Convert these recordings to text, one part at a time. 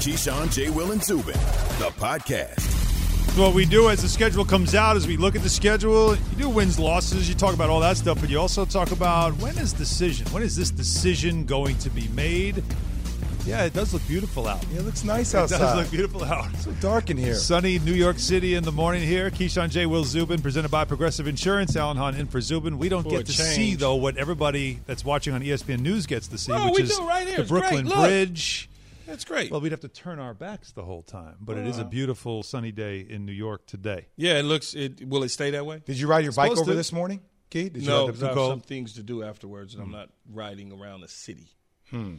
Keyshawn, J. Will, and Zubin, the podcast. So what we do as the schedule comes out is we look at the schedule. You do wins, losses. You talk about all that stuff, but you also talk about when is decision? When is this decision going to be made? Yeah, it does look beautiful out. Yeah, it looks nice It outside. It does look beautiful out. It's so dark in here. Sunny New York City in the morning here. Keyshawn J. Will Zubin, presented by Progressive Insurance. Alan Hahn in for Zubin. We don't For get to change. see, though, what everybody that's watching on ESPN News gets to see, Oh, which we is do right here. the It's. Brooklyn Bridge. That's great. Well, we'd have to turn our backs the whole time, but it is a beautiful sunny day in New York today. yeah, it looks. It will it stay that way? Did you ride your bike over to. this morning, Key? Did you No, have because to I have some things to do afterwards, and I'm not riding around the city. Hmm.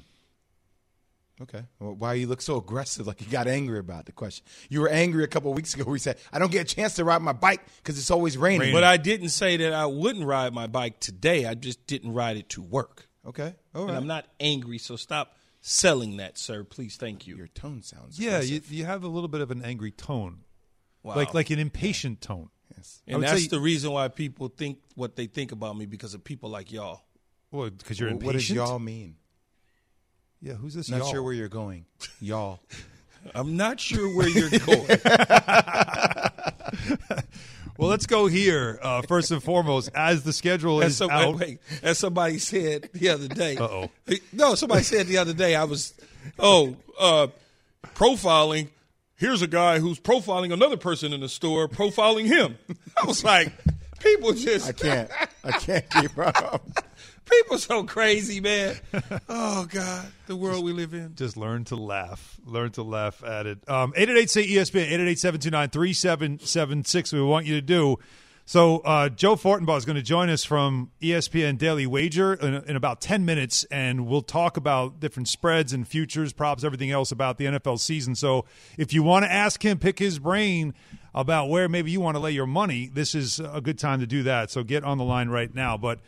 Okay. Well, why you look so aggressive? Like you got angry about the question. You were angry a couple of weeks ago. where you said, "I don't get a chance to ride my bike because it's always raining." But I didn't say that I wouldn't ride my bike today. I just didn't ride it to work. Okay. All And. I'm not angry, so stop selling that, sir. Please, thank you. Your tone sounds. Yeah, you, you have a little bit of an angry tone, Wow. like like an impatient tone. Yes. I and would that's say- the reason why people think what they think about me because of people like y'all. Well, because you're Well, impatient. what does y'all mean? Yeah, who's this? Not y'all? sure where you're going, y'all. I'm not sure where you're going. Well, let's go here uh, first and foremost. As the schedule As, is some, out, wait, as somebody said the other day. Uh-oh. No, somebody said the other day. I was, oh, uh, profiling. Here's a guy who's profiling another person in the store, profiling him. I was like, people just, I can't. I can't keep up. People so crazy, man. Oh God, the world we live in. just learn to laugh. Learn to laugh at it. Um, 888 say ESPN, 888 729 3776. We want you to do. So, uh, Joe Fortenbaugh is going to join us from ESPN Daily Wager in, in about 10 minutes, and we'll talk about different spreads and futures, props, everything else about the NFL season. So, if you want to ask him, pick his brain about where maybe you want to lay your money, this is a good time to do that. So, get on the line right now. But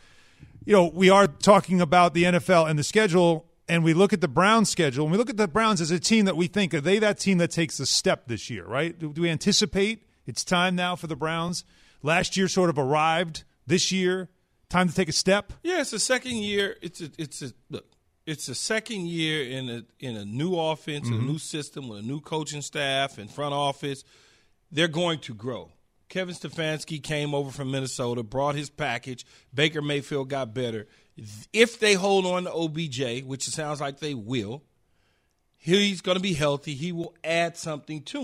you know, we are talking about the NFL and the schedule, and we look at the Browns schedule, and we look at the Browns as a team that we think are they that team that takes the step this year, right? Do, do we anticipate it's time now for the Browns? Last year sort of arrived. This year, time to take a step. Yeah, it's the second year. It's a, it's a look. It's the second year in a in a new offense, a mm-hmm. new system with a new coaching staff and front office. They're going to grow. Kevin Stefanski came over from Minnesota, brought his package. Baker Mayfield got better. If they hold on to OBJ, which it sounds like they will, he's going to be healthy. He will add something to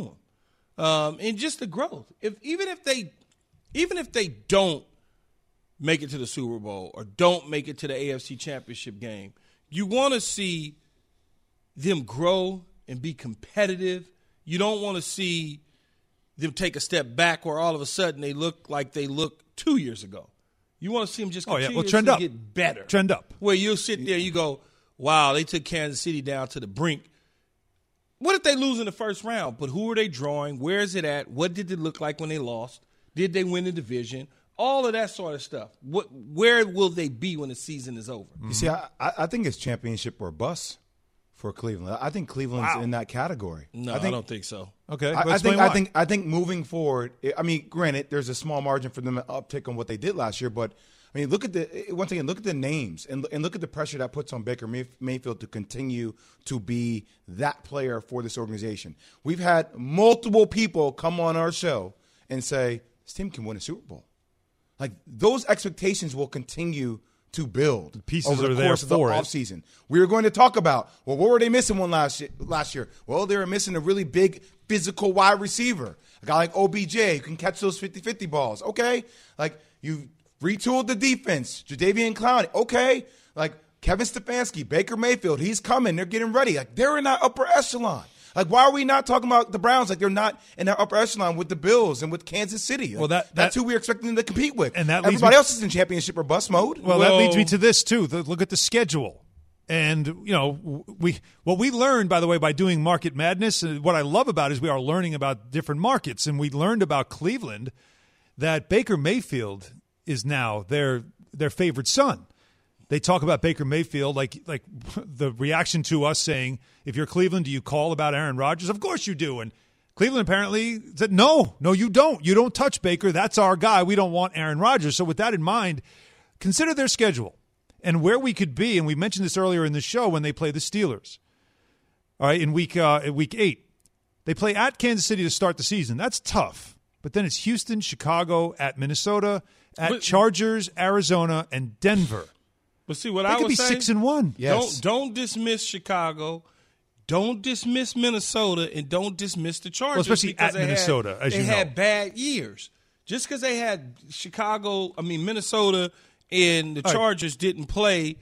him, um, and just the growth. If even if they, even if they don't make it to the Super Bowl or don't make it to the AFC Championship game, you want to see them grow and be competitive. You don't want to see them take a step back where all of a sudden they look like they looked two years ago. You want to see them just Oh, yeah. continue Well, trend to up. get better. Trend up. Where you'll sit there, you go, wow, they took Kansas City down to the brink. What if they lose in the first round? But who are they drawing? Where is it at? What did it look like when they lost? Did they win the division? All of that sort of stuff. What, where will they be when the season is over? You see, I, I I think it's championship or bust for Cleveland. I think Cleveland's Wow. in that category. No, I, I, don't think so. Okay, I, I explain think I think I think moving forward. I mean, granted, there's a small margin for them to uptick on what they did last year, but I mean, look at the eh, once again, look at the names and and look at the pressure that puts on Baker May- Mayfield to continue to be that player for this organization. We've had multiple people come on our show and say this team can win a Super Bowl. Like those expectations will continue to build pieces over the are there course of the it. offseason. We were going to talk about well, what were they missing one last year, last year? Well, they were missing a really big physical wide receiver, a guy like OBJ who can catch those 50-50 balls. Okay, like you retooled the defense, Jadeveon Clowney. Okay, like Kevin Stefanski, Baker Mayfield, he's coming. They're getting ready. Like they're in that upper echelon. Like, why are we not talking about the Browns like they're not in that upper echelon with the Bills and with Kansas City? Like, Well, that- that's who we're expecting them to compete with. And that leads everybody me- else is in championship or bust mode. Well, that leads me to this too. The, look at the schedule, and you know we what we learned by the way by doing Market Madness. And what I love about it is we are learning about different markets, and we learned about Cleveland that Baker Mayfield is now their their favorite son. They talk about Baker Mayfield like like the reaction to us saying, "If you're Cleveland, do you call about Aaron Rodgers?" Of course you do, and Cleveland apparently said, "No, no, you don't. You don't touch Baker. That's our guy. We don't want Aaron Rodgers." So with that in mind, consider their schedule and where we could be. And we mentioned this earlier in the show when they play the Steelers. All right, in week uh, in week eight, they play at Kansas City to start the season. That's tough. But then it's Houston, Chicago, at Minnesota, at Chargers, Arizona, and Denver. But see what They I could would be say. six and one. Yes. Don't don't dismiss Chicago. Don't dismiss Minnesota, and don't dismiss the Chargers. especially at they had- Minnesota, as they you know. had bad years. Just because they had Chicago, I mean Minnesota, and the right. Chargers didn't play.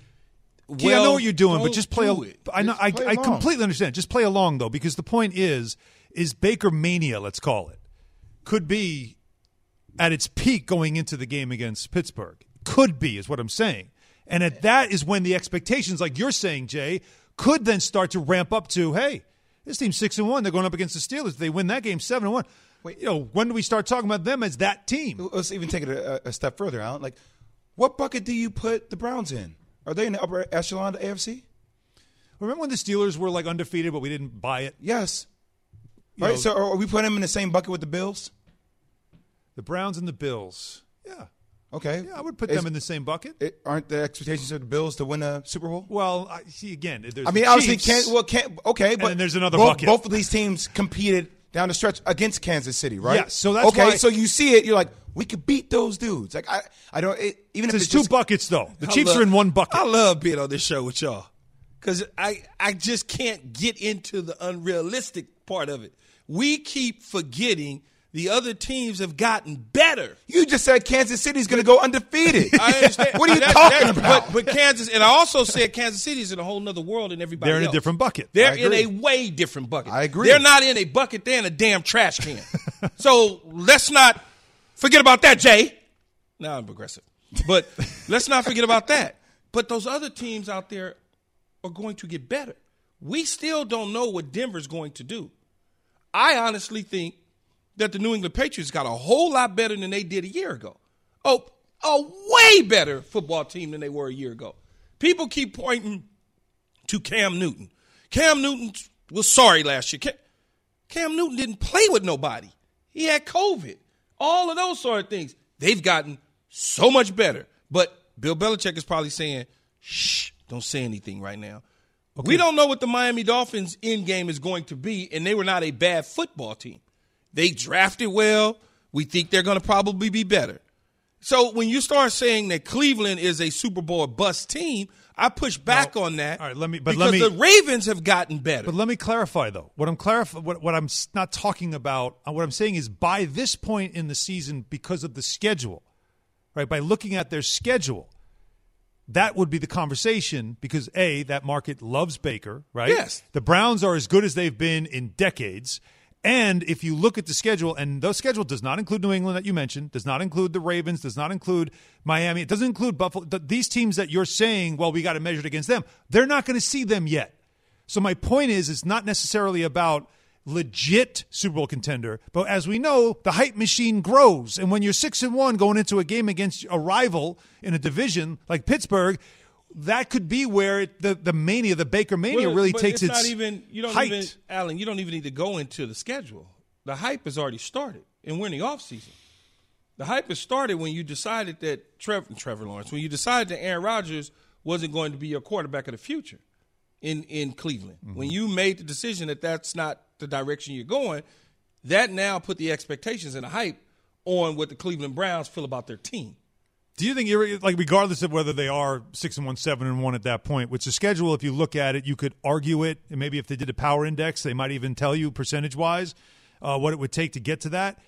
Well, Yeah, I know what you're doing, but just play. do A, it. I know. I, I completely understand. Just play along though, because the point is, is Baker mania. Let's call it. Could be at its peak going into the game against Pittsburgh. Could be is what I'm saying, and at that is when the expectations, like you're saying, Jay, could then start to ramp up to, hey, this team's six and one. They're going up against the Steelers. They win that game seven and one. Wait. you know, when do we start talking about them as that team? Let's even take it a, a step further, Alan. Like, what bucket do you put the Browns in? Are they in the upper echelon of the AFC? Remember when the Steelers were like undefeated, but we didn't buy it? Yes. You right. know- so are we putting them in the same bucket with the Bills? The Browns and the Bills. Yeah. Okay. Yeah, I would put Is- them in the same bucket. it- aren't the expectations of the Bills to win a Super Bowl? Well, I see again. There's I mean, the obviously, Chiefs. can well, can okay, but then there's another both, bucket. Both of these teams competed down the stretch against Kansas City, right? Yes, so that's okay. why- so you see it, you're like, we could beat those dudes. Like I, I don't it, even if There's it's two just, buckets though. The I Chiefs love- are in one bucket. I love being on this show with y'all because I I just can't get into the unrealistic part of it. We keep forgetting the other teams have gotten better. You just said Kansas City's going to go undefeated. I understand. what are you That- talking that- about? But, but Kansas, and I also said Kansas City is in a whole other world than everybody. They're in a different bucket. They're in a way different bucket. I agree. They're not in a bucket. They're in a damn trash can. so let's not forget about that, Jay. Now I'm progressive, but let's not forget about that. But those other teams out there are going to get better. We still don't know what Denver's going to do. I honestly think that the New England Patriots got a whole lot better than they did a year ago. Oh, a way better football team than they were a year ago. People keep pointing to Cam Newton. Cam Newton was sorry last year. Cam, Cam Newton didn't play with nobody. He had COVID. All of those sort of things. They've gotten so much better. But Bill Belichick is probably saying, shh, don't say anything right now. We don't know what the Miami Dolphins end game is going to be, and they were not a bad football team. They drafted well. We think they're going to probably be better. So when you start saying that Cleveland is a Super Bowl bust team, I push back on that. all right, let me- but because let me- the Ravens have gotten better. But let me clarify though. What I'm clarifying, what, what I'm not talking about, uh, what I'm saying is by this point in the season, because of the schedule, right? By looking at their schedule, that would be the conversation because a that market loves Baker, right? Yes. The Browns are as good as they've been in decades. And if you look at the schedule, and the schedule does not include New England that you mentioned, does not include the Ravens, does not include Miami, it doesn't include Buffalo. th- These teams that you're saying, well, we got to measure it against them, they're not going to see them yet. So my point is, it's not necessarily about legit Super Bowl contender, but as we know, the hype machine grows, and when you're six and one going into a game against a rival in a division like Pittsburgh, that could be where it, the the mania, the Baker mania, Well, really takes it's its not even you don't height. even Alan, you don't even need to go into the schedule. The hype has already started, and we're in the off season. The hype has started when you decided that Trevor, Trevor Lawrence, when you decided that Aaron Rodgers wasn't going to be your quarterback of the future in in Cleveland. Mm-hmm. When you made the decision that that's not the direction you're going, that now put the expectations and the hype on what the Cleveland Browns feel about their team. Do you think you're like regardless of whether they are six and one, seven and one at that point, which the schedule, if you look at it, you could argue it, and maybe if they did a power index, they might even tell you percentage wise uh, what it would take to get to that.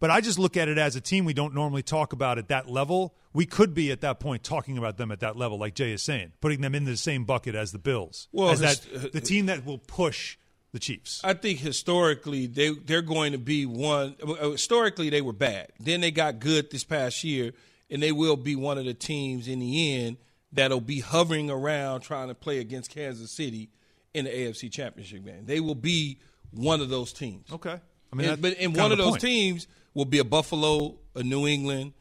But I just look at it as a team we don't normally talk about at that level. We could be at that point talking about them at that level, like Jay is saying, putting them in the same bucket as the Bills, Well, as that the team that will push the Chiefs. I think historically they they're going to be one. uh, Historically, they were bad. Then they got good this past year, and they will be one of the teams in the end that'll be hovering around trying to play against Kansas City in the AFC Championship game. They will be one of those teams. Okay, I mean, and, but and one of the those point. teams will be a Buffalo, a New England,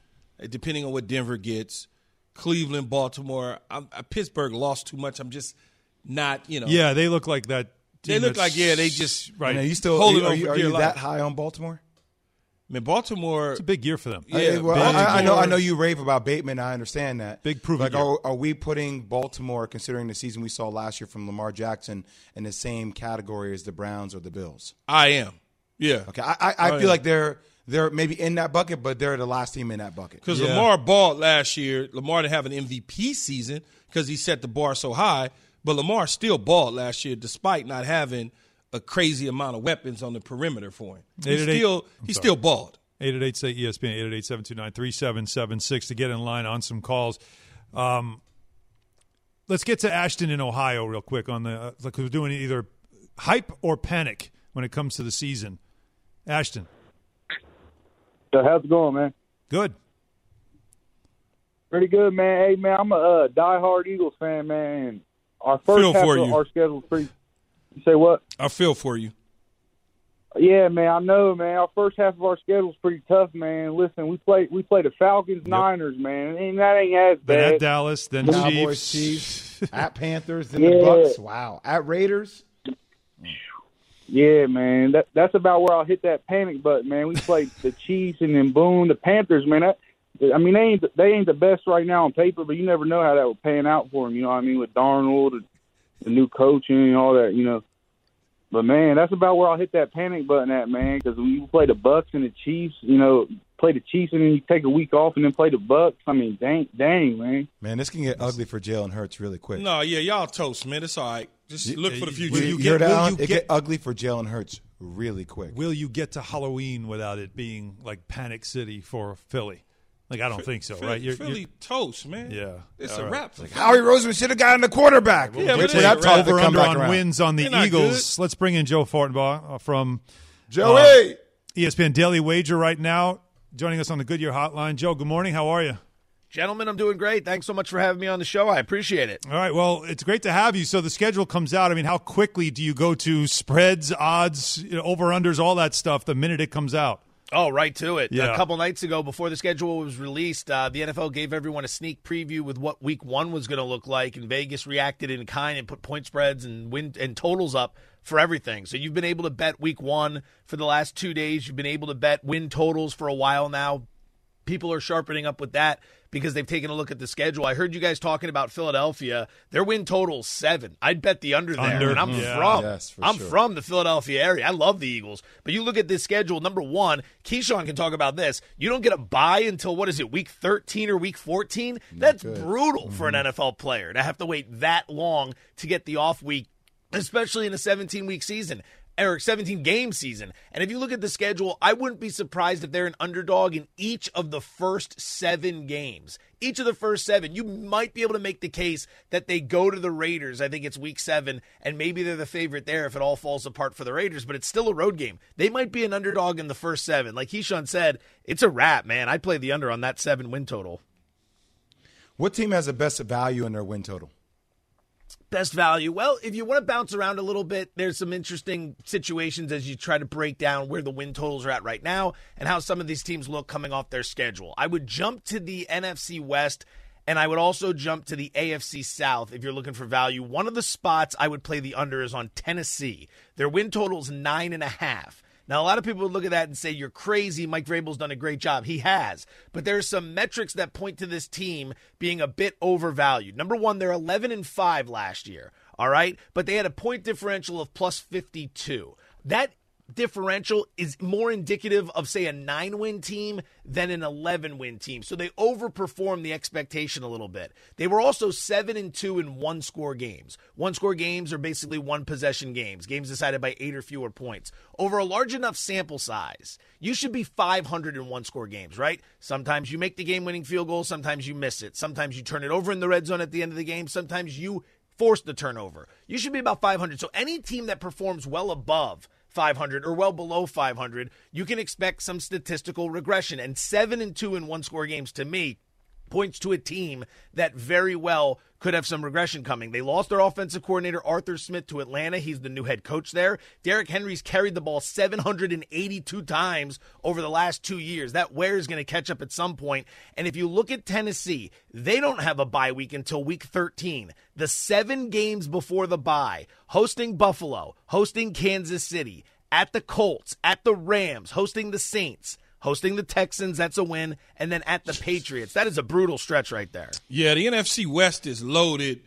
depending on what Denver gets. Cleveland, Baltimore. I'm, uh, Pittsburgh lost too much. I'm just not, you know. Yeah, they look like that. They look like yeah. They just right. And are you still Holding are on you, are you that high on Baltimore? I mean, Baltimore. It's a big year for them. Yeah, I, well, I, I know. I know you rave about Bateman. I understand that. Big proven Like, are, are we putting Baltimore, considering the season we saw last year from Lamar Jackson, in the same category as the Browns or the Bills? I am. Yeah. Okay, I, I, I feel yeah. like they're they're maybe in that bucket, but they're the last team in that bucket. Because Yeah. Lamar balled last year. Lamar didn't have an MVP season because he set the bar so high. But Lamar still balled last year despite not having a crazy amount of weapons on the perimeter for him. He Eight eight eight- still he still balled. 888 say ESPN, 888 729 3776 to get in line on some calls. Um, let's get to Ashton in Ohio real quick on the, uh, like we're doing either hype or panic when it comes to the season. Ashton, So how's it going, man? good. Pretty good, man. Hey, man, I'm a uh, diehard Eagles fan, man. Our first Feel half for of you. our schedule's pretty. You say what? I feel for you. Yeah, man, I know, man. Our first half of our schedule's pretty tough, man. Listen, we play we play the Falcons, Niners, man, and that ain't as bad. Then at. Dallas, then Cowboys, Chiefs. Chiefs, at Panthers, then the Bucks. Wow, at Raiders. Yeah, man, that that's about where I'll hit that panic button, man. We played the Chiefs and then boom, the Panthers, man. That, I mean, they ain't they ain't the best right now on paper, but you never know how that will pan out for them. You know what I mean? With Darnold, and the new coaching, and all that, you know. But man, that's about where I'll hit that panic button at, man. Because when you play the Bucks and the Chiefs, you know, play the Chiefs and then you take a week off and then play the Bucks. I mean, dang, dang, man. Man, this can get ugly for Jalen Hurts really quick. No, yeah, y'all toast, man. It's all right. Just look for the future. you, you you get- heard will you It get- get ugly for Jalen Hurts really quick. Will you get to Halloween without it being like Panic City for Philly? Like, I don't think so, Philly, right? You're- Philly you're- toast, man. Yeah. It's All a right. wrap. for Philly. Howie Roseman should have gotten the quarterback. Yeah, but Wait it's for a that wrap. talk to over under on around. wins on the They're Eagles. Let's bring in Joe Fortenbaugh uh, from Joey. ESPN Daily Wager right now, joining us on the Goodyear Hotline. Joe, good morning. How are you? Gentlemen, I'm doing great. Thanks so much for having me on the show. I appreciate it. All right. Well, it's great to have you. So the schedule comes out. I mean, how quickly do you go to spreads, odds, you know, over unders, all that stuff the minute it comes out? Oh, right to it. Yeah. A couple nights ago, before the schedule was released, uh, the NFL gave everyone a sneak preview with what Week One was going to look like, and Vegas reacted in kind and put point spreads and win and totals up for everything. So you've been able to bet Week One for the last two days. You've been able to bet win totals for a while now. People are sharpening up with that because they've taken a look at the schedule. I heard you guys talking about Philadelphia. Their win total is seven. I'd bet the under there. Under, and I'm yeah. from Yes, I'm sure. from the Philadelphia area. I love the Eagles. But you look at this schedule, number one, Keyshawn can talk about this. You don't get a bye until what is it, week 13 or week 14? That's brutal for an NFL player to have to wait that long to get the off week, especially in a 17 week season. Or 17 game season. And if you look at the schedule, I wouldn't be surprised if they're an underdog in each of the first seven games. Each of the first seven, you might be able to make the case that they go to the Raiders. I think it's week seven, and maybe they're the favorite there if it all falls apart for the Raiders, but it's still a road game. They might be an underdog in the first seven. Like Keyshawn said, it's a wrap, man. I play the under on that seven win total. What team has the best value in their win total? Best value. Well, if you want to bounce around a little bit, there's some interesting situations as you try to break down where the win totals are at right now and how some of these teams look coming off their schedule. I would jump to the NFC West and I would also jump to the AFC South if you're looking for value. One of the spots I would play the under is on Tennessee. Their win total is nine and a half. Now, a lot of people would look at that and say, You're crazy. Mike Vrabel's done a great job. He has. But there are some metrics that point to this team being a bit overvalued. Number one, they're 11 and 5 last year. All right. But they had a point differential of plus 52. That differential is more indicative of, say, a nine win team than an 11 win team. So they overperformed the expectation a little bit. They were also 7 and 2 in one score games. One score games are basically one possession games, games decided by eight or fewer points. Over a large enough sample size, you should be 500 in one score games, right? Sometimes you make the game winning field goal, sometimes you miss it. Sometimes you turn it over in the red zone at the end of the game, sometimes you force the turnover. You should be about 500. So any team that performs well above 500 or well below 500, you can expect some statistical regression. And 7 and 2 in one score games to me points to a team that very well could have some regression coming. They lost their offensive coordinator Arthur Smith to Atlanta. He's the new head coach there. Derrick Henry's carried the ball 782 times over the last 2 years. That wear is going to catch up at some point. And if you look at Tennessee, they don't have a bye week until week 13. The 7 games before the bye, hosting Buffalo, hosting Kansas City, at the Colts, at the Rams, hosting the Saints, hosting the Texans, that's a win, and then at the Patriots. That is a brutal stretch right there. Yeah, the NFC West is loaded.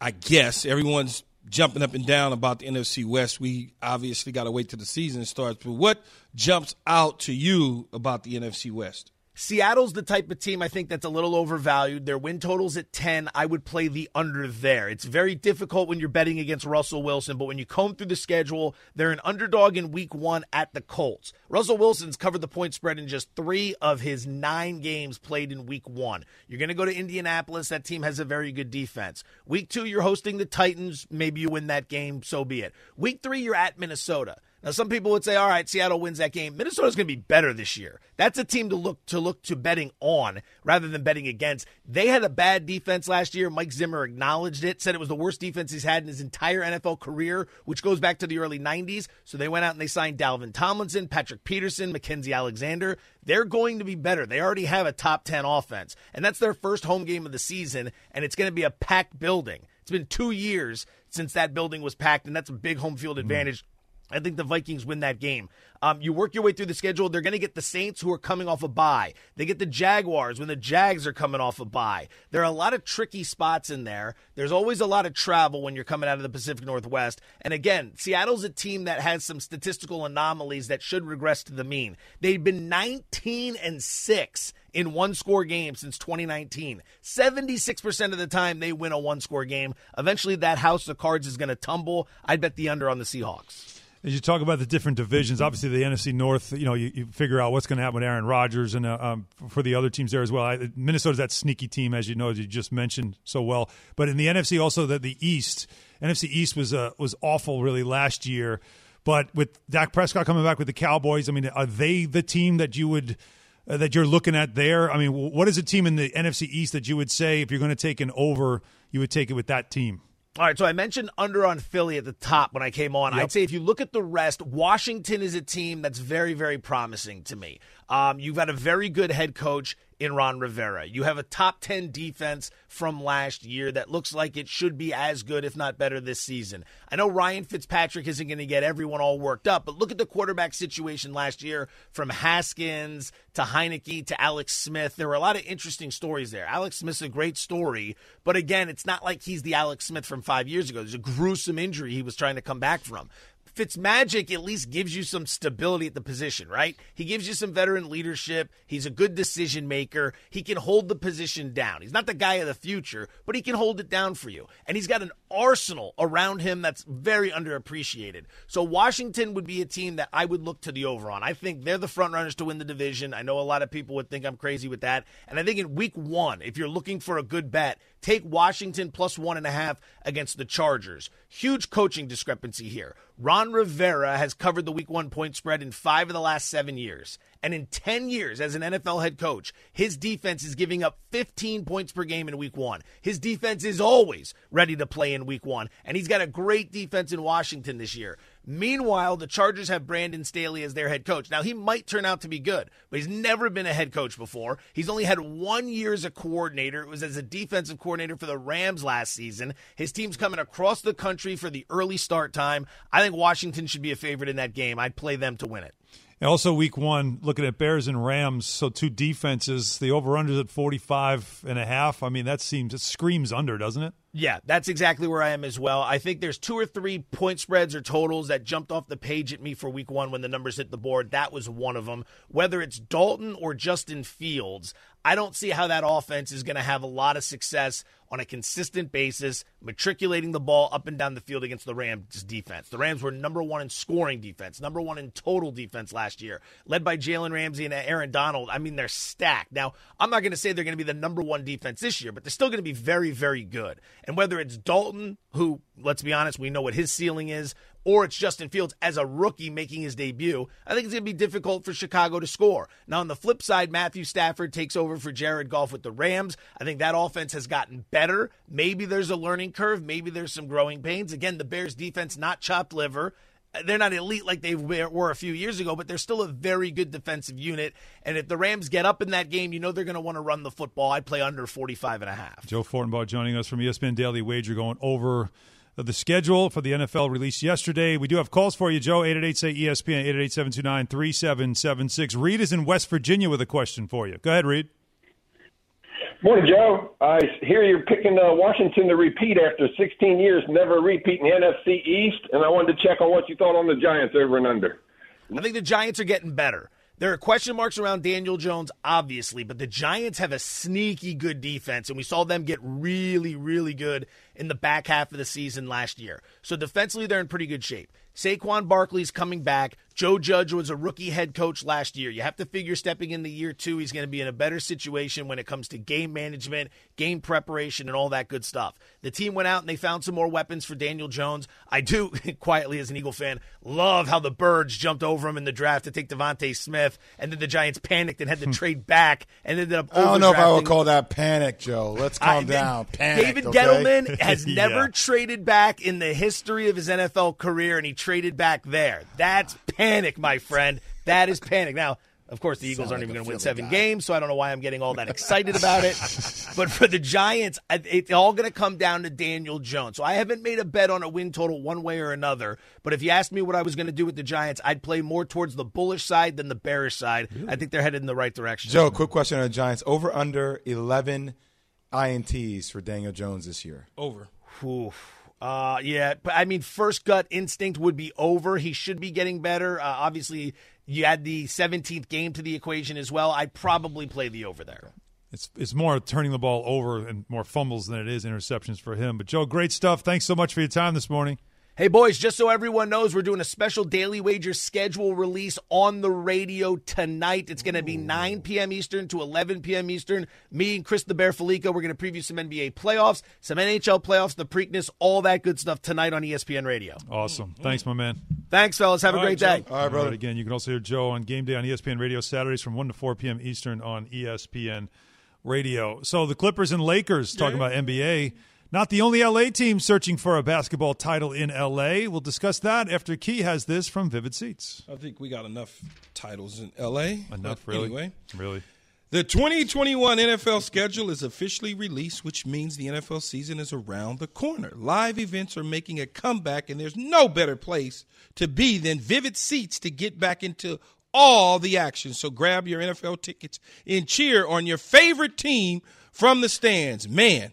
I guess everyone's jumping up and down about the NFC West. We obviously got to wait till the season starts. But what jumps out to you about the NFC West? Seattle's the type of team I think that's a little overvalued. Their win totals at 10. I would play the under there. It's very difficult when you're betting against Russell Wilson, but when you comb through the schedule, they're an underdog in week one at the Colts. Russell Wilson's covered the point spread in just three of his nine games played in week one. You're going to go to Indianapolis. That team has a very good defense. Week two, you're hosting the Titans. Maybe you win that game, so be it. Week three, you're at Minnesota. Now, some people would say, "All right, Seattle wins that game. Minnesota's going to be better this year." That's a team to look to look to betting on rather than betting against. They had a bad defense last year. Mike Zimmer acknowledged it, said it was the worst defense he's had in his entire NFL career, which goes back to the early '90s. So they went out and they signed Dalvin Tomlinson, Patrick Peterson, Mackensie Alexander. They're going to be better. They already have a top 10 offense, and that's their first home game of the season, and it's going to be a packed building. It's been two years since that building was packed, and that's a big home field mm-hmm. advantage. I think the Vikings win that game. Um, you work your way through the schedule. They're going to get the Saints who are coming off a bye. They get the Jaguars when the Jags are coming off a bye. There are a lot of tricky spots in there. There's always a lot of travel when you're coming out of the Pacific Northwest. And again, Seattle's a team that has some statistical anomalies that should regress to the mean. They've been 19 and 6 in one score games since 2019. 76% of the time they win a one score game. Eventually that house of cards is going to tumble. I'd bet the under on the Seahawks. As you talk about the different divisions, obviously the NFC North, you know, you, you figure out what's going to happen with Aaron Rodgers and uh, um, for the other teams there as well. I, Minnesota's that sneaky team, as you know, as you just mentioned so well. But in the NFC, also that the East, NFC East was uh, was awful really last year. But with Dak Prescott coming back with the Cowboys, I mean, are they the team that you would uh, that you're looking at there? I mean, what is a team in the NFC East that you would say if you're going to take an over, you would take it with that team? All right, so I mentioned under on Philly at the top when I came on. Yep. I'd say if you look at the rest, Washington is a team that's very, very promising to me. Um, you've got a very good head coach in Ron Rivera. You have a top 10 defense from last year that looks like it should be as good, if not better, this season. I know Ryan Fitzpatrick isn't going to get everyone all worked up, but look at the quarterback situation last year from Haskins to Heinicke to Alex Smith. There were a lot of interesting stories there. Alex Smith's a great story, but again, it's not like he's the Alex Smith from five years ago. There's a gruesome injury he was trying to come back from. Fitzmagic at least gives you some stability at the position, right? He gives you some veteran leadership. He's a good decision maker. He can hold the position down. He's not the guy of the future, but he can hold it down for you. And he's got an arsenal around him that's very underappreciated. So Washington would be a team that I would look to the over on. I think they're the front runners to win the division. I know a lot of people would think I'm crazy with that. And I think in week one, if you're looking for a good bet, take Washington plus one and a half against the Chargers. Huge coaching discrepancy here. Ron Rivera has covered the week one point spread in five of the last seven years. And in 10 years as an NFL head coach, his defense is giving up 15 points per game in week one. His defense is always ready to play in week one. And he's got a great defense in Washington this year. Meanwhile, the Chargers have Brandon Staley as their head coach. Now, he might turn out to be good, but he's never been a head coach before. He's only had one year as a coordinator. It was as a defensive coordinator for the Rams last season. His team's coming across the country for the early start time. I think Washington should be a favorite in that game. I'd play them to win it. And also, week one, looking at Bears and Rams, so two defenses. The over under at 45 and a half. I mean, that seems, it screams under, doesn't it? Yeah, that's exactly where I am as well. I think there's two or three point spreads or totals that jumped off the page at me for week one when the numbers hit the board. That was one of them. Whether it's Dalton or Justin Fields, I don't see how that offense is going to have a lot of success on a consistent basis, matriculating the ball up and down the field against the Rams defense. The Rams were number one in scoring defense, number one in total defense last year, led by Jalen Ramsey and Aaron Donald. I mean, they're stacked. Now, I'm not going to say they're going to be the number one defense this year, but they're still going to be very, very good. And whether it's Dalton, who, let's be honest, we know what his ceiling is, or it's Justin Fields as a rookie making his debut, I think it's going to be difficult for Chicago to score. Now, on the flip side, Matthew Stafford takes over for Jared Goff with the Rams. I think that offense has gotten better. Maybe there's a learning curve. Maybe there's some growing pains. Again, the Bears defense, not chopped liver. They're not elite like they were a few years ago, but they're still a very good defensive unit. And if the Rams get up in that game, you know they're going to want to run the football. I play under 45 and a half. Joe Fortenbaugh joining us from ESPN Daily Wager going over the schedule for the NFL released yesterday. We do have calls for you, Joe. 888 say ESPN, 888 729 3776. Reed is in West Virginia with a question for you. Go ahead, Reed. Morning, Joe. I hear you're picking uh, Washington to repeat after 16 years, never repeating the NFC East, and I wanted to check on what you thought on the Giants over and under. I think the Giants are getting better. There are question marks around Daniel Jones, obviously, but the Giants have a sneaky good defense, and we saw them get really, really good in the back half of the season last year. So defensively, they're in pretty good shape. Saquon Barkley's coming back. Joe Judge was a rookie head coach last year. You have to figure stepping in the year two, he's going to be in a better situation when it comes to game management, game preparation, and all that good stuff. The team went out and they found some more weapons for Daniel Jones. I do, quietly as an Eagle fan, love how the Birds jumped over him in the draft to take DeVonta Smith, and then the Giants panicked and had to trade back and ended up. I don't know if I would call that panic, Joe. Let's calm I- down. Panic. David okay? Gettleman has Yeah. never traded back in the history of his NFL career, and he traded back there. That's panic, my friend. That is panic. Now, of course, the Eagles Sound aren't like even going to win seven guy. games, so I don't know why I'm getting all that excited about it. But for the Giants, it's all going to come down to Daniel Jones. So I haven't made a bet on a win total one way or another. But if you asked me what I was going to do with the Giants, I'd play more towards the bullish side than the bearish side. I think they're headed in the right direction. Joe, quick question on the Giants. Over under 11 INTs for Daniel Jones this year. Over. Oof. Uh, yeah, but I mean, first gut instinct would be over. He should be getting better. Uh, obviously, you add the 17th game to the equation as well. I'd probably play the over there. It's it's more turning the ball over and more fumbles than it is interceptions for him. But Joe, great stuff. Thanks so much for your time this morning. Hey, boys, just so everyone knows, we're doing a special Daily Wager schedule release on the radio tonight. It's going to be 9 p.m. Eastern to 11 p.m. Eastern. Me and Chris the Bear Fallica, we're going to preview some NBA playoffs, some NHL playoffs, the Preakness, all that good stuff tonight on ESPN Radio. Awesome. Thanks, my man. Thanks, fellas. Have a All great right, day. All right, brother. again, you can also hear Joe on Game Day on ESPN Radio Saturdays from 1 to 4 p.m. Eastern on ESPN Radio. So the Clippers and Lakers talking about NBA. Not the only LA team searching for a basketball title in LA. We'll discuss that after Key has this from Vivid Seats. I think we got enough titles in L.A. Enough, really? Anyway, Really? the 2021 NFL schedule is officially released, which means the NFL season is around the corner. Live events are making a comeback, and there's no better place to be than Vivid Seats to get back into all the action. So grab your NFL tickets and cheer on your favorite team from the stands. Man,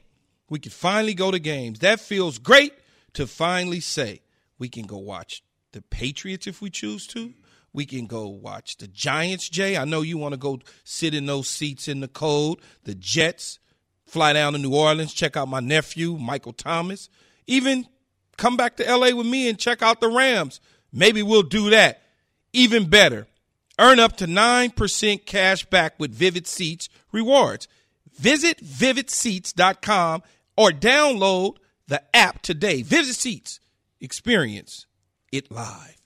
we can finally go to games. That feels great to finally say we can go watch the Patriots if we choose to. We can go watch the Giants, Jay. I know you want to go sit in those seats in the cold. The Jets, fly down to New Orleans, check out my nephew, Michael Thomas. Even come back to LA with me and check out the Rams. Maybe we'll do that. Even better, earn up to 9% cash back with Vivid Seats rewards. Visit vividseats.com or download the app today. Visit Seats. Experience it live.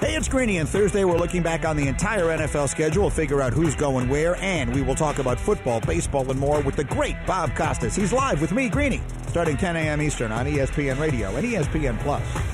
Hey, it's Greeny, and Thursday we're looking back on the entire NFL schedule, figure out who's going where, and we will talk about football, baseball, and more with the great Bob Costas. He's live with me, Greeny, starting 10 a.m. Eastern on ESPN Radio and ESPN Plus.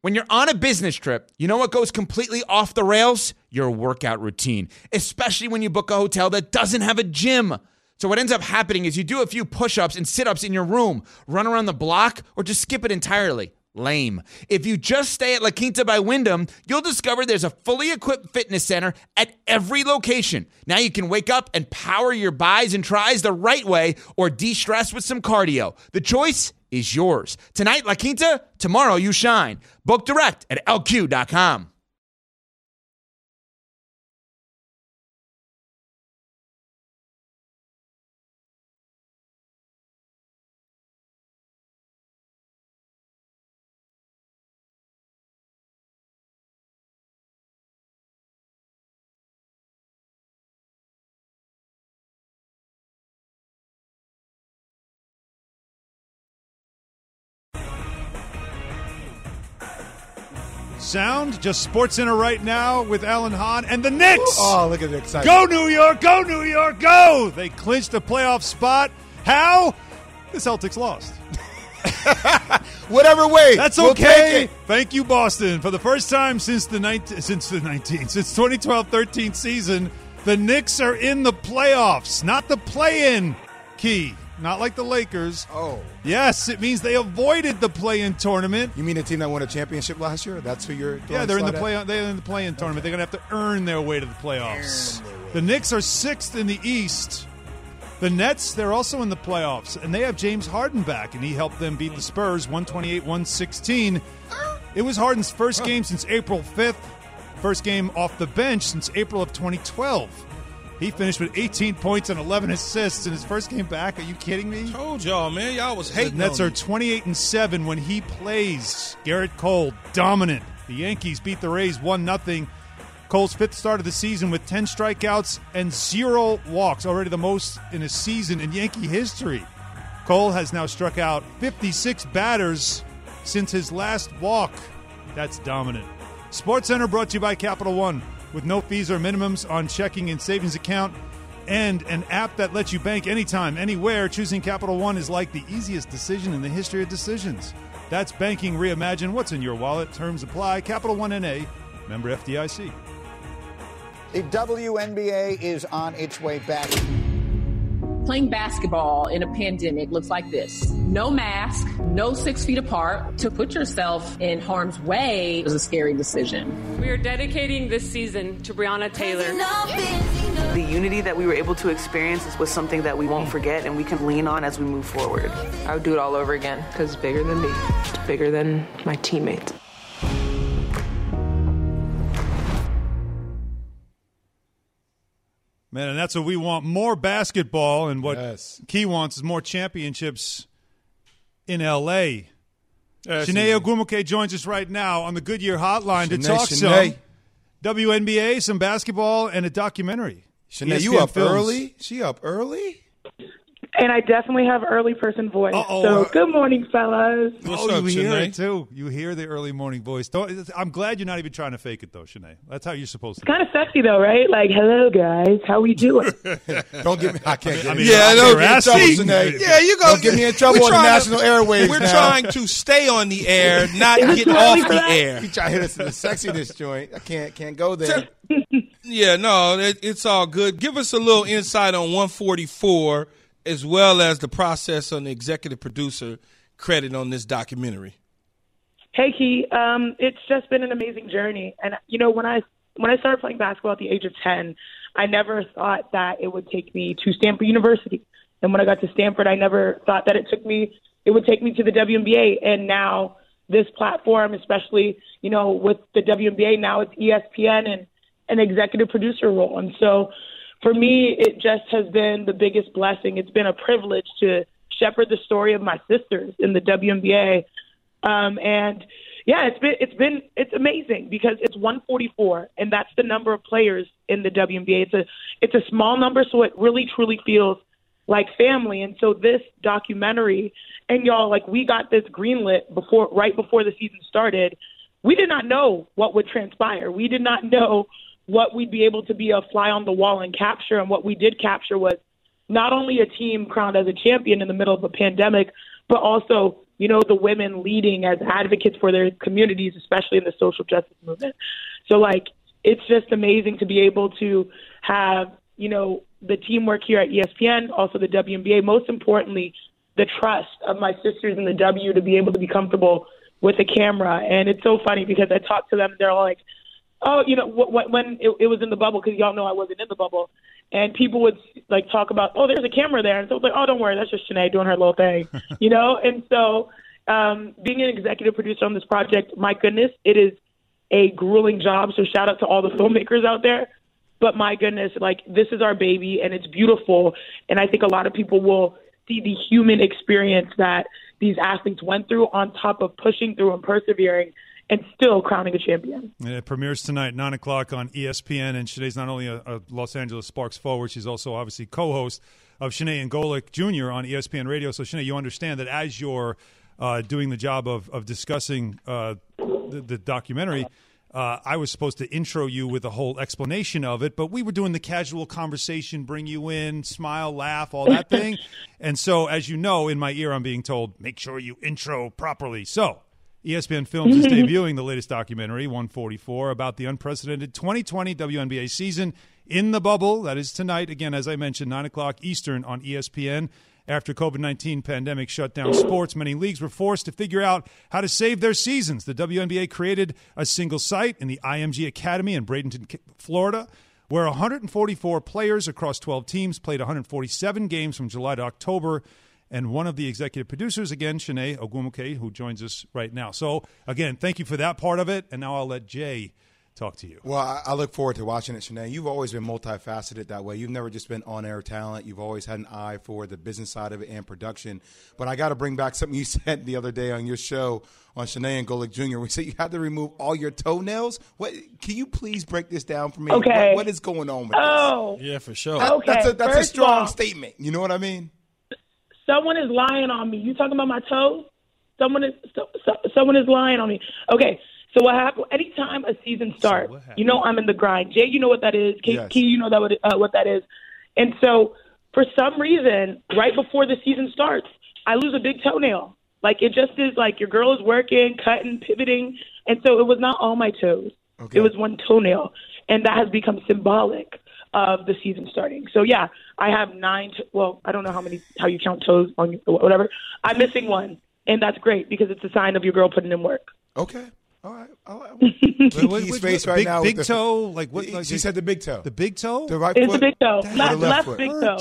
When you're on a business trip, you know what goes completely off the rails? Your workout routine, especially when you book a hotel that doesn't have a gym. So, what ends up happening is you do a few push ups and sit ups in your room, run around the block, or just skip it entirely. Lame. If you just stay at La Quinta by Wyndham, you'll discover there's a fully equipped fitness center at every location. Now you can wake up and power your buys and tries the right way or de stress with some cardio. The choice is yours. Tonight, La Quinta, tomorrow, you shine. Book direct at lq.com. Sound just Sports Center right now with Alan Hahn and the Knicks. Oh, look at the excitement. Go New York, go New York, go! They clinched a playoff spot. How? The Celtics lost. Whatever way. That's we'll okay. Thank you, Boston. For the first time since the 19, since the 19 since 2012-13 season, the Knicks are in the playoffs, not the play-in key. Not like the Lakers. Oh. Yes, it means they avoided the play-in tournament. You mean the team that won a championship last year? That's who you're. Yeah, they're in the play. at? They're in the play-in tournament. They're going to have to earn their way to the playoffs. The Knicks are sixth in the East. The Nets, they're also in the playoffs, and they have James Harden back, and he helped them beat the Spurs 128-116. It was Harden's first game since April 5th, first game off the bench since April of 2012. He finished with 18 points and 11 assists in his first game back. Are you kidding me? Told y'all, man. Y'all was The hating. Nets on are 28 and 7 when he plays. Gerrit Cole dominant. The Yankees beat the Rays 1 0. Cole's fifth start of the season with 10 strikeouts and zero walks, already the most in a season in Yankee history. Cole has now struck out 56 batters since his last walk. That's dominant. Sports Center brought to you by Capital One with no fees or minimums on checking and savings account and an app that lets you bank anytime, anywhere. Choosing Capital One is like the easiest decision in the history of decisions. That's banking reimagined. What's in your wallet? Terms apply. Capital One NA, member FDIC. The WNBA is on its way back. Playing basketball in a pandemic looks like this no mask, no six feet apart. To put yourself in harm's way is a scary decision. We are dedicating this season to Breonna Taylor. The unity that we were able to experience was something that we won't forget and we can lean on as we move forward. I would do it all over again because it's bigger than me, it's bigger than my teammates. Man, and that's what we want more basketball, and what Yes. Key wants is more championships in LA. That's Chiney easy. Ogwumike joins us right now on the Goodyear Hotline to talk Chiney. some WNBA, some basketball, and a documentary. Chiney, ESPN you up Films. early? She up early? And I definitely have early person voice. Uh-oh. So good morning, fellas. What's oh, up, you hear Chiney? it too. You hear the early morning voice. Don't, I'm glad you're not even trying to fake it, though, Chiney. That's how you're supposed to. Kind of sexy though, right? Like, hello guys, how we doing? Don't get me. I can't get I mean, Yeah, I'm don't get in trouble, you. Chiney. Yeah, you go. Don't get me in trouble We're on the trying to- national airwaves We're now. trying to stay on the air, not get off the that? air. He try to hit us in the sexiness joint. I can't can't go there. Yeah, no, it, it's all good. Give us a little insight on 144 as well as the process on the executive producer credit on this documentary. hey Key, um, it's just been an amazing journey. And you know, when I when I started playing basketball at the age of ten, I never thought that it would take me to Stanford University. And when I got to Stanford, I never thought that it took me it would take me to the WNBA. And now this platform, especially you know with the WNBA, now it's ESPN and an executive producer role. And so for me, it just has been the biggest blessing. It's been a privilege to shepherd the story of my sisters in the WNBA. Um, and yeah, it's been it's been it's amazing because it's 144, and that's the number of players in the WNBA. It's a it's a small number, so it really truly feels like family. And so this documentary, and y'all, like we got this greenlit before right before the season started. We did not know what would transpire. We did not know what we'd be able to be a fly on the wall and capture. And what we did capture was not only a team crowned as a champion in the middle of a pandemic, but also you know, the women leading as advocates for their communities, especially in the social justice movement. So, like, it's just amazing to be able to have, you know, the teamwork here at ESPN, also the WNBA, most importantly, the trust of my sisters in the W to be able to be comfortable with the camera. And it's so funny because I talk to them, they're all like, oh, you know, wh- wh- when it, it was in the bubble, because y'all know I wasn't in the bubble, and people would like talk about, oh, there's a camera there, and so it's like, oh, don't worry, that's just Chiney doing her little thing, you know. And so, um, being an executive producer on this project, my goodness, it is a grueling job. So shout out to all the filmmakers out there. But my goodness, like this is our baby, and it's beautiful, and I think a lot of people will see the human experience that these athletes went through on top of pushing through and persevering and still crowning a champion. And it premieres tonight, 9 o'clock on ESPN. And Chiney's not only a, a Los Angeles Sparks forward, she's also obviously co host of Chiney and Golic Jr. on ESPN Radio. So, Chiney, you understand that as you're uh, doing the job of, of discussing uh, the, the documentary, uh, I was supposed to intro you with a whole explanation of it, but we were doing the casual conversation, bring you in, smile, laugh, all that thing. And so, as you know, in my ear, I'm being told, make sure you intro properly. So, ESPN Films is debuting the latest documentary, 144, about the unprecedented 2020 WNBA season in the bubble. That is tonight, again, as I mentioned, 9 o'clock Eastern on ESPN. After COVID-19 pandemic shut down sports, many leagues were forced to figure out how to save their seasons. The WNBA created a single site in the IMG Academy in Bradenton, Florida, where 144 players across 12 teams played 147 games from July to October and one of the executive producers, again, Chiney Ogwumike, who joins us right now. So, again, thank you for that part of it. And now I'll let Jay talk to you. Well, I, I look forward to watching it, Chiney. You've always been multifaceted that way. You've never just been on air talent. You've always had an eye for the business side of it and production. But I got to bring back something you said the other day on your show on Chiney and Golic Jr. We said you had to remove all your toenails. What? Can you please break this down for me? Okay. What, what is going on with Oh, Yeah, for sure. this? okay. That's a, that's a First of strong all, statement. You know what I mean? Someone is lying on me. You talking about my toes? Someone is so, so, someone is lying on me. Okay. So what happened? Anytime a season starts, you know I'm in the grind. Jay, you know what that is. Key, Yes. Key, you know that what, uh, what that is. And so for some reason, right before the season starts, I lose a big toenail. Like it just is like your girl is working, cutting, pivoting, and so it was not all my toes. Okay. It was one toenail, and that has become symbolic of the season starting. So yeah, I have nine. To, well, I don't know how many how you count toes on your- whatever. I'm missing one, and that's great because it's a sign of your girl putting in work. Okay. All right. All right. Wait, Key's wait, wait, face right big, now. Big the- toe? Like what? She Like said the big toe. the big toe? The right It's foot. a big toe, or left, the left, foot. big toe.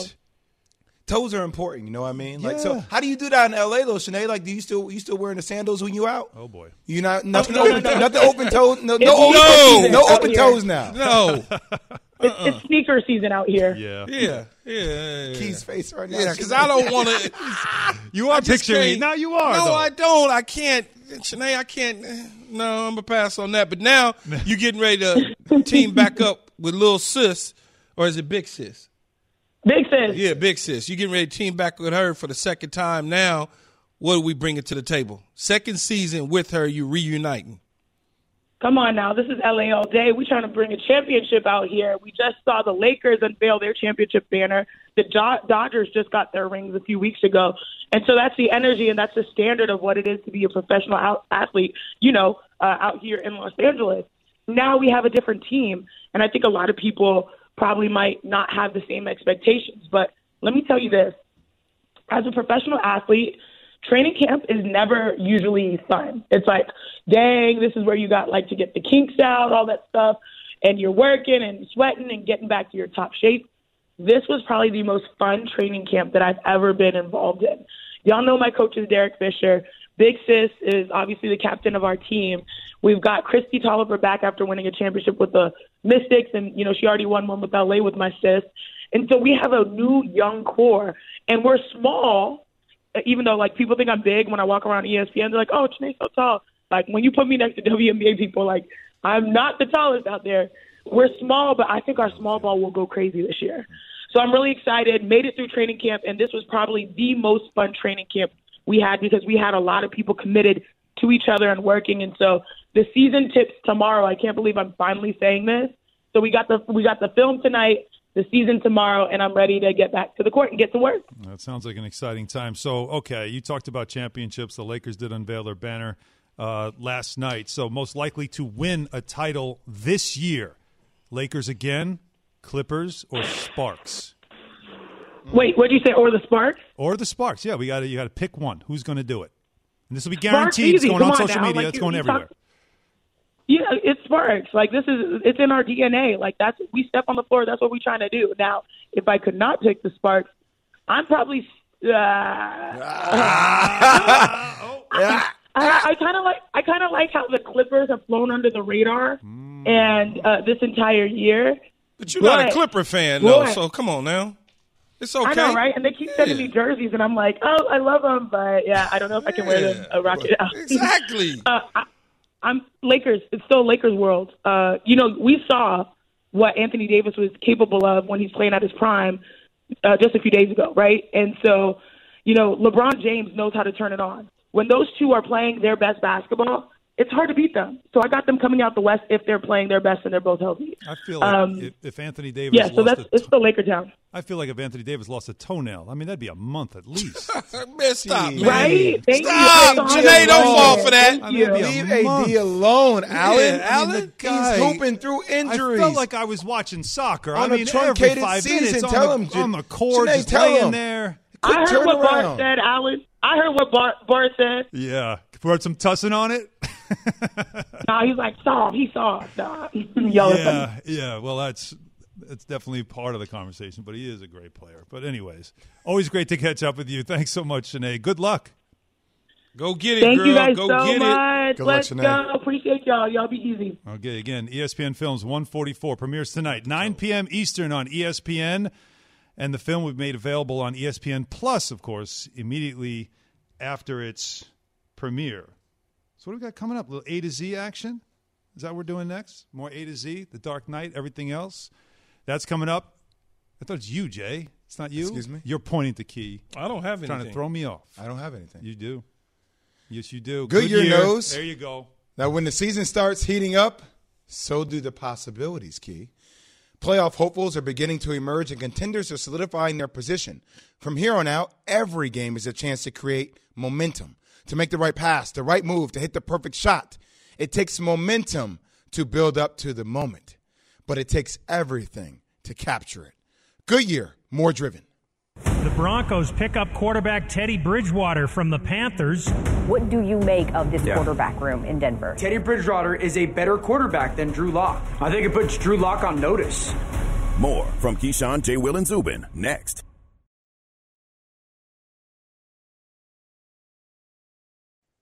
Toes are important, you know what I mean? Like, so how do you do that in LA though, Chiney? Like, do you still you still wearing the sandals when you out? oh boy. You not nothing no, no, open, no. nothing open toes, no, no, It's open, sneaker no open toes now. No. It's, uh-uh. it's sneaker season out here. Yeah. Yeah. Yeah. Keys face right now. Yeah, because I don't want to. You are picturing me. Now you are. No, though. I don't. I can't. Chiney, I can't. No, I'm gonna pass on that. But now you're getting ready to team back up with little sis, or is it big sis? Big sis. Yeah, big sis. You're getting ready to team back with her for the second time now. What are we bringing to the table? Second season with her, you reuniting. Come on now, this is LA all day. We're trying to bring a championship out here. We just saw the Lakers unveil their championship banner. The Do- Dodgers just got their rings a few weeks ago. And so that's the energy and that's the standard of what it is to be a professional out- athlete, you know, uh, out here in Los Angeles. Now we have a different team. And I think a lot of people probably might not have the same expectations. But let me tell you this as a professional athlete, training camp is never usually fun. It's like, dang, this is where you got like to get the kinks out, all that stuff, and you're working and sweating and getting back to your top shape. This was probably the most fun training camp that I've ever been involved in. Y'all know my coach is Derek Fisher. Big Sis is obviously the captain of our team. We've got Kristi Toliver back after winning a championship with the Mystics, and you know she already won one with LA with my sis. And so we have a new young core, and we're small. Uh, even though like people think I'm big when I walk around ESPN, they're like, "Oh, Chiney's so tall." Like when you put me next to WNBA people, like I'm not the tallest out there. We're small, but I think our small ball will go crazy this year. So I'm really excited. Made it through training camp, and this was probably the most fun training camp we had because we had a lot of people committed to each other and working. And so the season tips tomorrow. I can't believe I'm finally saying this. So we got the we got the film tonight. The season tomorrow, and I'm ready to get back to the court and get to work. That sounds like an exciting time. So, okay, you talked about championships. The Lakers did unveil their banner uh, last night. So, most likely to win a title this year, Lakers again, Clippers, or Sparks? Wait, what did you say? Or the Sparks? Or the Sparks? Yeah, we got to you got to pick one. Who's going to do it? And this will be Sparks guaranteed. It's going on on social now. media. Like, it's going everywhere. talk- Yeah, it's Sparks. Like this is it's in our DNA. Like that's we step on the floor. That's what we're trying to do. Now, if I could not pick the Sparks, I'm probably. Uh, I, I kind of like I kind of like how the Clippers have flown under the radar, and uh, this entire year. But you're not a Clipper fan, though, but- so come on now. It's okay. I know, right? And they keep sending me jerseys, and I'm like, oh, I love them, but yeah, I don't know if I can wear them. Uh, rock it out. Exactly. uh, I, I'm Lakers. It's still Lakers world. Uh, you know, we saw what Anthony Davis was capable of when he's playing at his prime uh, just a few days ago, right? And so, you know, LeBron James knows how to turn it on. When those two are playing their best basketball, it's hard to beat them. So I got them coming out the West if they're playing their best and they're both healthy. I feel like Um, if, if Anthony Davis Yeah, so that's a it's the Laker town. I feel like if Anthony Davis lost a toenail, I mean that'd be a month at least. man, stop, man. Right? Thank you. Stop, Thank Chiney, don't fall for that. Thank you. Leave AD alone, Allen. Yeah, I mean, Allen, guy. he's hooping through injuries. I felt like I was watching soccer. I On a truncated every five season, minutes tell on, him, the, on the court, Chiney, just tell laying him. there. I heard turn what Bart said, Alan. I heard what Bart, Bart said. Yeah, put some tussin on it. Nah, he's like soft. He soft. Nah. Y'all yeah, yeah. Well, that's that's definitely part of the conversation. But he is a great player. But anyways, always great to catch up with you. Thanks so much, Chiney. Good luck. Go get it, Thank girl. you guys Go so get it. much. Good Let's Chiney. go. Appreciate y'all. Y'all be easy. Okay, again, ESPN Films 144 premieres tonight, 9 p.m. Eastern on ESPN. And the film will be made available on ESPN Plus, of course, immediately after its premiere. So, what do we got coming up? A little A to Z action? Is that what we're doing next? More A to Z, The Dark Knight, everything else? That's coming up. I thought it's you, Jay. It's not you. Excuse me? You're pointing to Key. I don't have anything. Trying to throw me off. I don't have anything. You do. Yes, you do. Goodyear Goodyear. knows. There you go. Now, when the season starts heating up, so do the possibilities, Key. Playoff hopefuls are beginning to emerge and contenders are solidifying their position. From here on out, every game is a chance to create momentum, to make the right pass, the right move, to hit the perfect shot. It takes momentum to build up to the moment, but it takes everything to capture it. Goodyear, more driven. The Broncos pick up quarterback Teddy Bridgewater from the Panthers. What do you make of this Yeah. quarterback room in Denver? Teddy Bridgewater is a better quarterback than Drew Lock. I think it puts Drew Lock on notice. More from Keyshawn, J. Will, and Zubin next.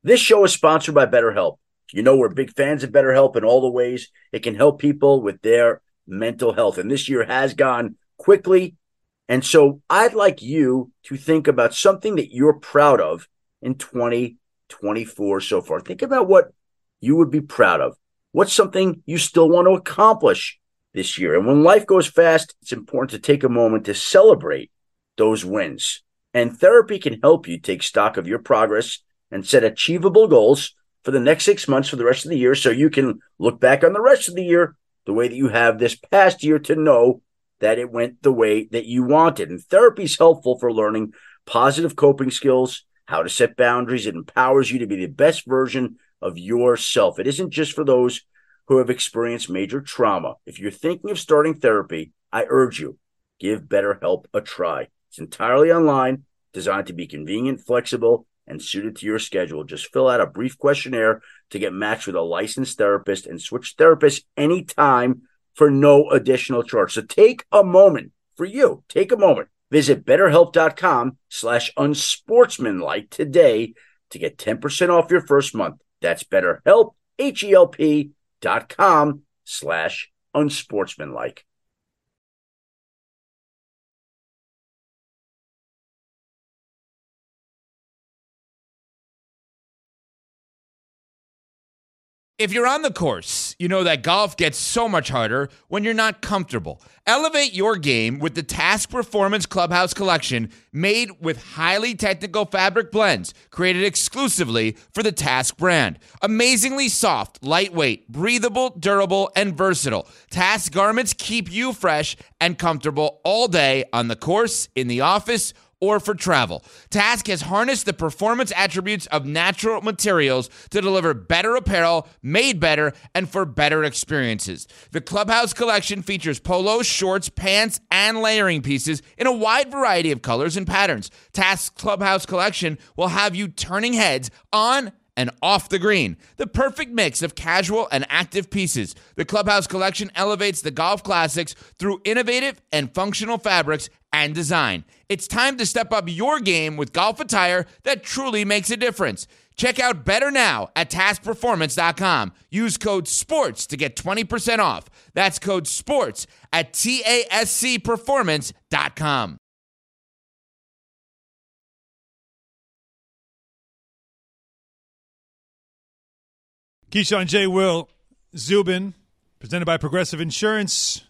This show is sponsored by BetterHelp. You know, we're big fans of BetterHelp in all the ways it can help people with their mental health. And this year has gone quickly. And so I'd like you to think about something that you're proud of in 2024 so far. Think about what you would be proud of. What's something you still want to accomplish this year? And when life goes fast, it's important to take a moment to celebrate those wins. And therapy can help you take stock of your progress and set achievable goals for the next six months for the rest of the year so you can look back on the rest of the year the way that you have this past year to know that it went the way that you wanted. And therapy is helpful for learning positive coping skills, how to set boundaries. It empowers you to be the best version of yourself. It isn't just for those who have experienced major trauma. If you're thinking of starting therapy, I urge you, give BetterHelp a try. It's entirely online, designed to be convenient, flexible, and suited to your schedule. Just fill out a brief questionnaire to get matched with a licensed therapist and switch therapists anytime for no additional charge. So take a moment for you. Take a moment. Visit betterhelp.com slash unsportsmanlike today to get 10% off your first month. That's betterhelp, H-E-L-P dot com slash unsportsmanlike. If you're on the course, you know that golf gets so much harder when you're not comfortable. Elevate your game with the TASC Performance Clubhouse Collection made with highly technical fabric blends created exclusively for the TASC brand. Amazingly soft, lightweight, breathable, durable, and versatile. TASC garments keep you fresh and comfortable all day on the course, in the office, or for travel. TASC has harnessed the performance attributes of natural materials to deliver better apparel, made better, and for better experiences. The Clubhouse collection features polos, shorts, pants, and layering pieces in a wide variety of colors and patterns. TASC's Clubhouse collection will have you turning heads on and off the green. The perfect mix of casual and active pieces. The Clubhouse collection elevates the golf classics through innovative and functional fabrics and design. It's time to step up your game with golf attire that truly makes a difference. Check out Better Now at tascperformance.com. Use code SPORTS to get 20% off. That's code SPORTS at TASCperformance.com. Keyshawn J. Will Zubin, presented by Progressive Insurance.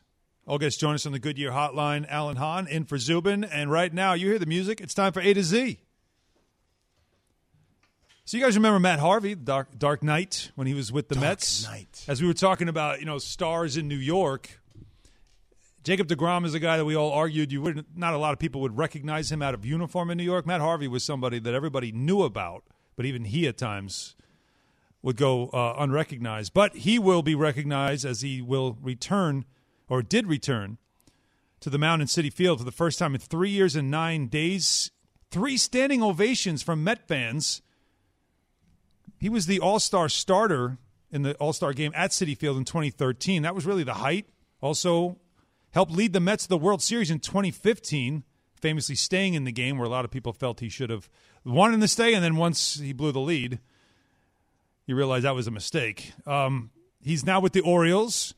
All guests join us on the Goodyear Hotline. Alan Hahn in for Zubin. And right now, you hear the music. It's time for A to Z. So you guys remember Matt Harvey, Dark, Dark Knight, when he was with the Dark Mets? Knight. As we were talking about, you know, stars in New York. Jacob DeGrom is a guy that we all argued you would not a lot of people would recognize him out of uniform in New York. Matt Harvey was somebody that everybody knew about, but even he at times would go uh, unrecognized. But he will be recognized as he will return or did return to the Mountain Citi Field for the first time in three years and nine days. Three standing ovations from Met fans. He was the All Star starter in the All Star game at Citi Field in 2013. That was really the height. Also, helped lead the Mets to the World Series in 2015, famously staying in the game where a lot of people felt he should have wanted to stay. And then once he blew the lead, you realize that was a mistake. Um, he's now with the Orioles.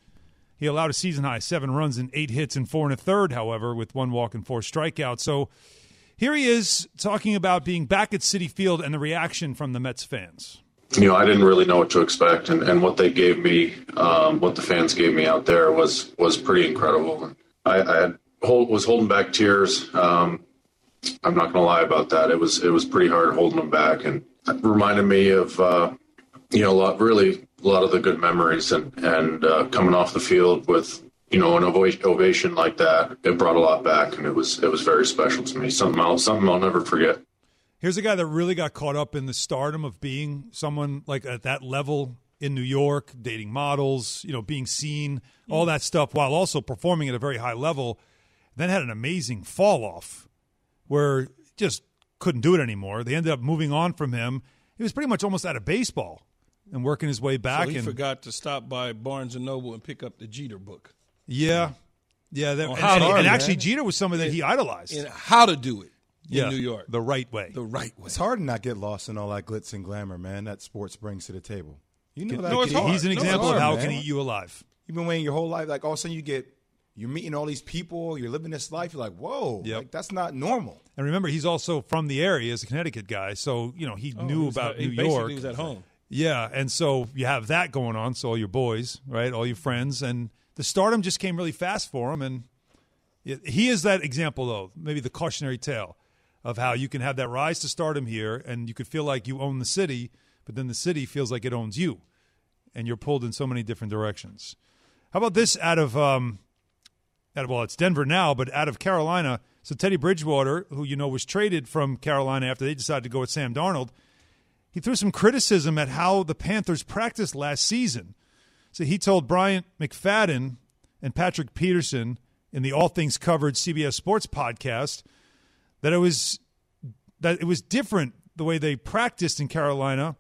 He allowed a season high seven runs and eight hits and four and a third, however, with one walk and four strikeouts. So here he is talking about being back at Citi Field and the reaction from the Mets fans. You know, I didn't really know what to expect, and, and what they gave me, um, what the fans gave me out there was was pretty incredible. I, I had, hold, was holding back tears. Um, I'm not going to lie about that. It was it was pretty hard holding them back, and reminded me of uh, you know a lot, really a lot of the good memories, and and uh, coming off the field with you know an ova- ovation like that, it brought a lot back, and it was it was very special to me. Something I'll something I'll never forget. Here's a guy that really got caught up in the stardom of being someone like at that level in New York, dating models, you know, being seen, all that stuff, while also performing at a very high level. Then had an amazing fall off where just couldn't do it anymore. They ended up moving on from him. He was pretty much almost out of baseball and working his way back. So he and forgot to stop by Barnes and Noble and pick up the Jeter book. yeah, yeah. That, On and, how and- to- and man. actually, Jeter was someone that he idolized. And how to do it yeah, in New York. the right way. The right way. It's hard to not get lost in all that glitz and glamour, man. That sports brings to the table. You know that. No, it's hard. He's an No, it's example of hard, how it can eat you alive. You've been waiting your whole life. Like all of a sudden, you get you're meeting all these people. You're living this life. You're like, whoa, Yep. like that's not normal. And remember, he's also from the area as a Connecticut guy, so you know he Oh, knew he about at- he New basically York. was at home. Yeah, and so you have that going on. So all your boys, right, all your friends, and the stardom just came really fast for him. And he is that example, though, maybe the cautionary tale of how you can have that rise to stardom here, and you could feel like you own the city, but then the city feels like it owns you, and you're pulled in so many different directions. How about this out of um, out of well, it's Denver now, but out of Carolina. So Teddy Bridgewater, who you know was traded from Carolina after they decided to go with Sam Darnold, he threw some criticism at how the Panthers practiced last season. So he told Bryant McFadden and Patrick Peterson in the All Things Covered CBS Sports podcast that it was that it was different the way they practiced in Carolina,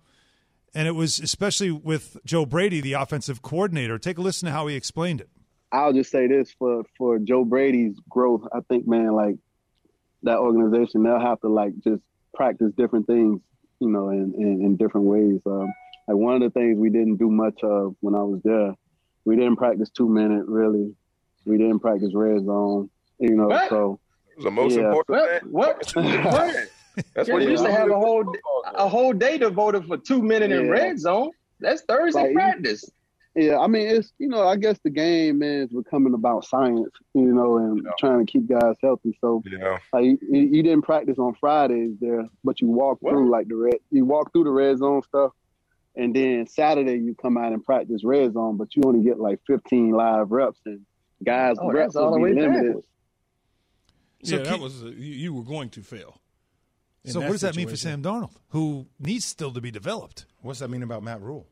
and it was especially with Joe Brady, the offensive coordinator. Take a listen to how he explained it. I'll just say this for for Joe Brady's growth. I think, man, like that organization, they'll have to like just practice different things, you know, in in, in different ways. Um, like one of the things we didn't do much of when I was there, we didn't practice two minute really. We didn't practice red zone, you know. What? So It was the most yeah, important so- thing. What? That's what you used to have a whole a whole day devoted for two minute in red zone. That's Thursday Like, practice. Yeah, I mean, it's you know, I guess the game is becoming about science, you know, and trying to keep guys healthy. So, yeah, like, you, you didn't practice on Fridays there, but you walk through like the red, you walk through the red zone stuff, and then Saturday you come out and practice red zone, but you only get like 15 live reps, and guys Oh, reps that's all the way limited. backwards. yeah, that was a, you, you were going to fail. So what does that mean for. Sam Darnold, who needs still to be developed? What's that mean about Matt Rhule?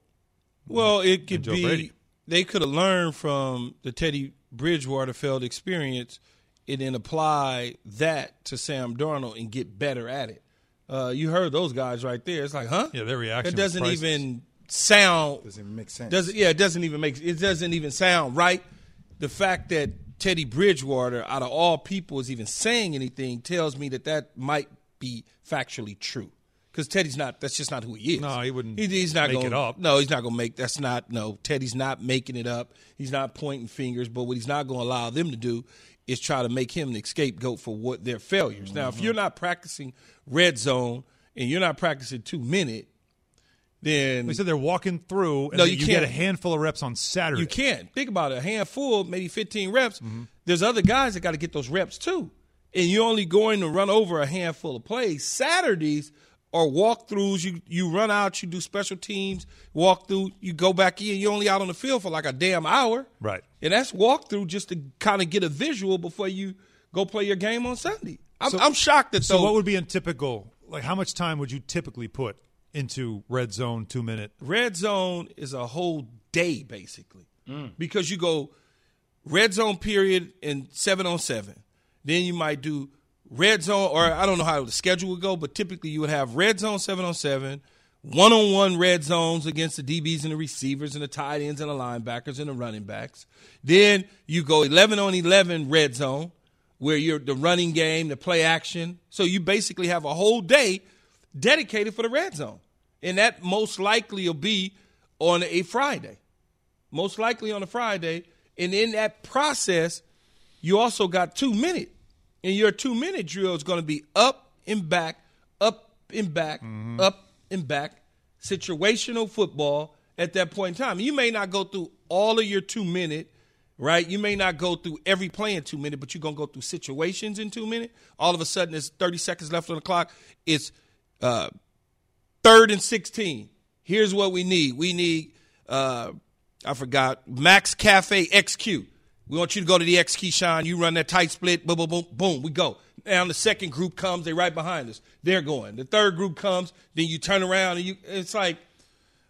Well, it could be Brady. they could have learned from the Teddy Bridgewater failed experience and then apply that to Sam Darnold and get better at it. Uh, you heard those guys right there. It's like, huh? Yeah, their reaction It doesn't priceless. even sound. Doesn't even make sense. Does yeah, it doesn't even make it doesn't even sound right. The fact that Teddy Bridgewater, out of all people, is even saying anything tells me that that might be factually true. Because Teddy's not. That's just not who he is. No, he wouldn't He- he's not it up. No, he's not going to make. That's not. No, Teddy's not making it up. He's not pointing fingers. But what he's not going to allow them to do is try to make him the scapegoat for what their failures. Now, Mm-hmm. if you're not practicing red zone and you're not practicing two minute, then They said they're walking through, and No, you you get a handful of reps on Saturday. You can't think about it. A handful, maybe 15 reps. Mm-hmm. There's other guys that got to get those reps too, and you're only going to run over a handful of plays. Saturdays are walkthroughs. You you run out, you do special teams, walk through, you go back in. You're only out on the field for like a damn hour, Right. and that's walkthrough just to kind of get a visual before you go play your game on Sunday. I'm, So- I'm shocked that So those- what would be a typical like how much time would you typically put into red zone two minute? Red zone is a whole day basically mm. because you go red zone period and seven on seven. Then you might do red zone, or I don't know how the schedule would go, but typically you would have red zone seven on seven, one on one red zones against the DBs and the receivers and the tight ends and the linebackers and the running backs. Then you go eleven on eleven red zone where you're the running game, the play action. So you basically have a whole day dedicated for the red zone. And that most likely will be on a Friday. Most likely on a Friday. And in that process, you also got two minute. And your two minute drill is going to be up and back, up and back, up and back, situational football at that point in time. You may not go through all of your two minute, right? You may not go through every play in two minute, but you're going to go through situations in two minute. All of a sudden, it's 30 seconds left on the clock. It's uh, third and 16. Here's what we need. We need, uh, I forgot, Max Cafe XQ. We want you to go to the X key, Sean. You run that tight split, boom, boom, boom, boom, we go. Now the second group comes, they're right behind us. They're going. The third group comes, then you turn around and you it's like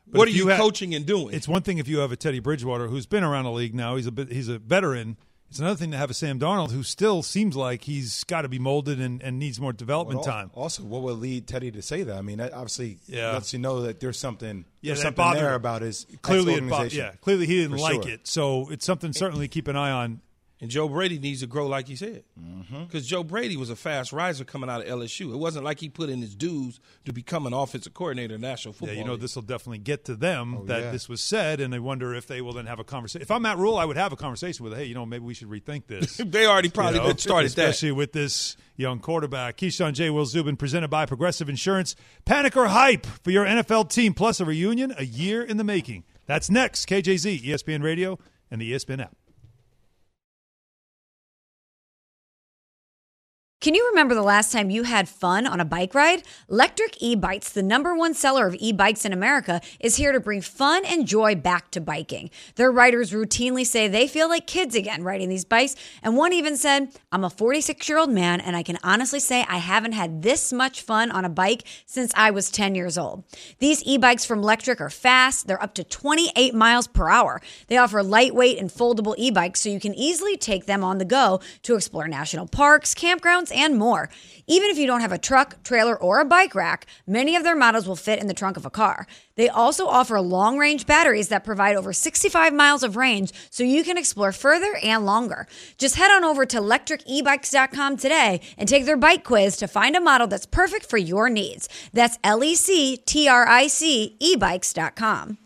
But what are if you, have- coaching and doing? It's one thing if you have a Teddy Bridgewater who's been around the league now. He's a bit, he's a veteran. It's another thing to have a Sam Darnold who still seems like he's got to be molded and, and needs more development Well, time. Also, what would lead Teddy to say that? I mean, that obviously Yeah. lets you know that there's something, Yeah, there's something bothered there about his clearly it bo- yeah clearly he didn't like sure. it. So it's something certainly to keep an eye on. And Joe Brady needs to grow, like he said, Mm-hmm. because Joe Brady was a fast riser coming out of LSU. It wasn't like he put in his dues to become an offensive coordinator in the National Yeah, you know this will definitely get to them that yeah. this was said, and I wonder if they will then have a conversation. If I'm Matt Rhule, I would have a conversation with, hey, you know, maybe we should rethink this. They already probably You know, started that. especially with this young quarterback. Keyshawn J. Will Zubin, presented by Progressive Insurance. Panic or hype for your NFL team, plus a reunion, a year in the making. That's next. KJZ, ESPN Radio, and the ESPN app. Can you remember the last time you had fun on a bike ride? Lectric E-Bikes, the number one seller of e-bikes in America, is here to bring fun and joy back to biking. Their riders routinely say they feel like kids again riding these bikes, and one even said, "I'm a 46-year-old man and I can honestly say I haven't had this much fun on a bike since I was 10 years old." These e-bikes from Lectric are fast, they're up to 28 miles per hour. They offer lightweight and foldable e-bikes so you can easily take them on the go to explore national parks, campgrounds, and more. Even if you don't have a truck, trailer, or a bike rack, many of their models will fit in the trunk of a car. They also offer long range batteries that provide over 65 miles of range so you can explore further and longer. Just head on over to lectricebikes.com today and take their bike quiz to find a model that's perfect for your needs. That's L E C T R I C ebikes.com.